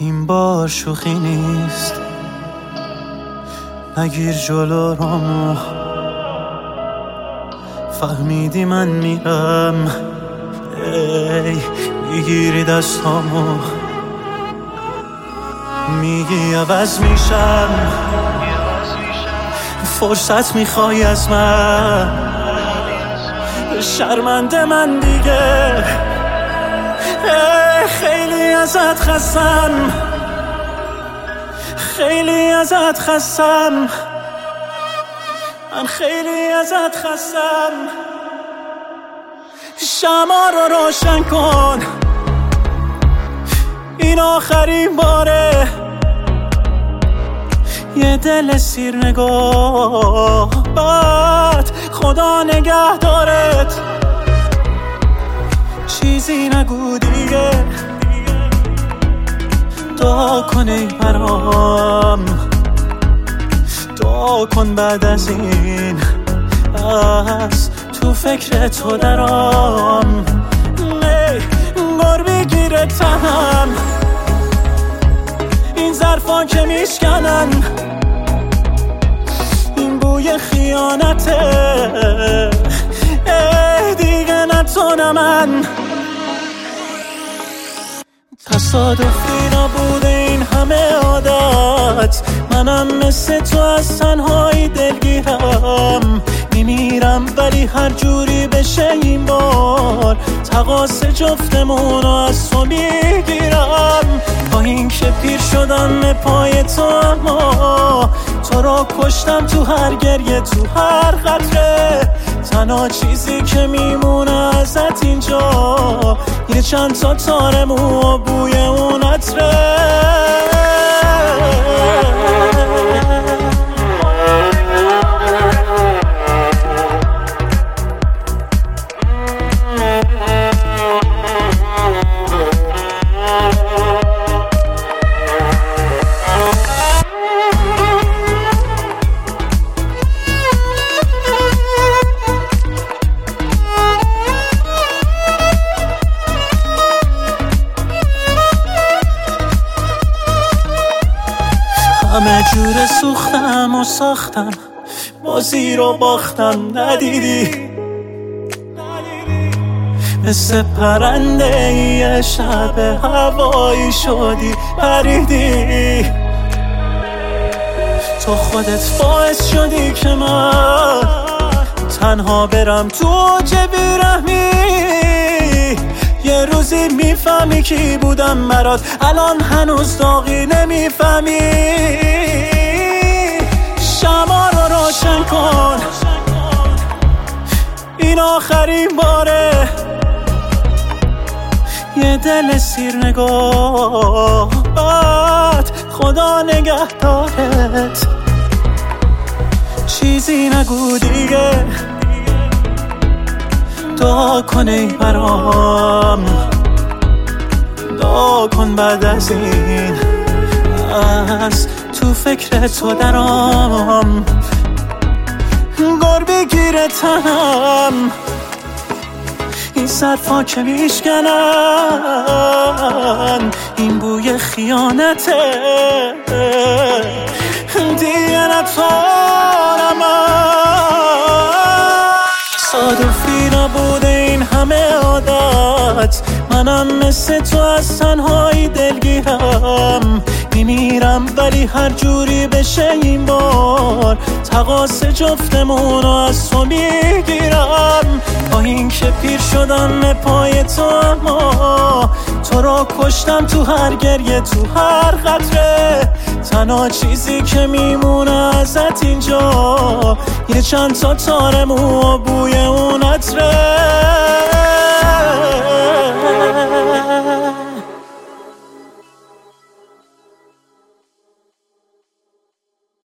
این بار شوخی نیست. نگیر جلو رامو. فهمیدی من میرم. ای می‌گیری دستامو. میگی عوض میشم. فرصت می‌خوای از من. شرمنده من دیگه. خیلی ازت خستم. خیلی ازت خستم. من خیلی ازت خستم. شما رو روشن کن. این آخرین باره. یه دل سیر نگاه. بد خدا نگه دارت چیزی نگو دیگه دعا کن ای برام دعا کن بعد از این از تو فکر تو درام. گار بگیره تنم. این ظرفان که میشکنن این بوی خیانته. دیگه نتونم من. تصادفی نبوده این همه عادت. منم مثل تو از تنهایی دلگیرم. میمیرم ولی هر جوری بشه این بار. تقاس جفتمون رو از تو می‌گیرم. با اینکه پیر شدم پای تو اما تو را کشتم تو هر گریه تو هر قطره. تنها چیزی که میمونه ازت اینجا. یه چند تا تار مو و بوی اون عطره همه جور سوختم و ساختم. بازی رو باختم ندیدی؟ مثل پرنده یه شب هوایی شدی پریدی؟ تو خودت باعث شدی که من تنها برم تو چه بیرحمی روزی می‌فهمی کی بودم برات الان هنوز داغی نمی‌فهمی. شما رو روشن کن. این آخرین باره. یه دل سیر نگاه. بد خدا نگه دارت چیزی نگو دیگه. دعا کن برام. دعا کن بعد از این از تو فکر تو درام. گار بگیره تنم. این صرفا که میشکنن این بوی خیانته. دیگه نتوانم تصادفی دلگیرم میمیرم ولی هر جوری بشه این بار تقاس جفتمون رو از تو می‌گیرم. با اینکه پیر شدم پای تو اما تو را کشتم تو هر گریه تو هر قطره. تنها چیزی که میمونه ازت اینجا یه چند تا تار مو و بوی اون عطره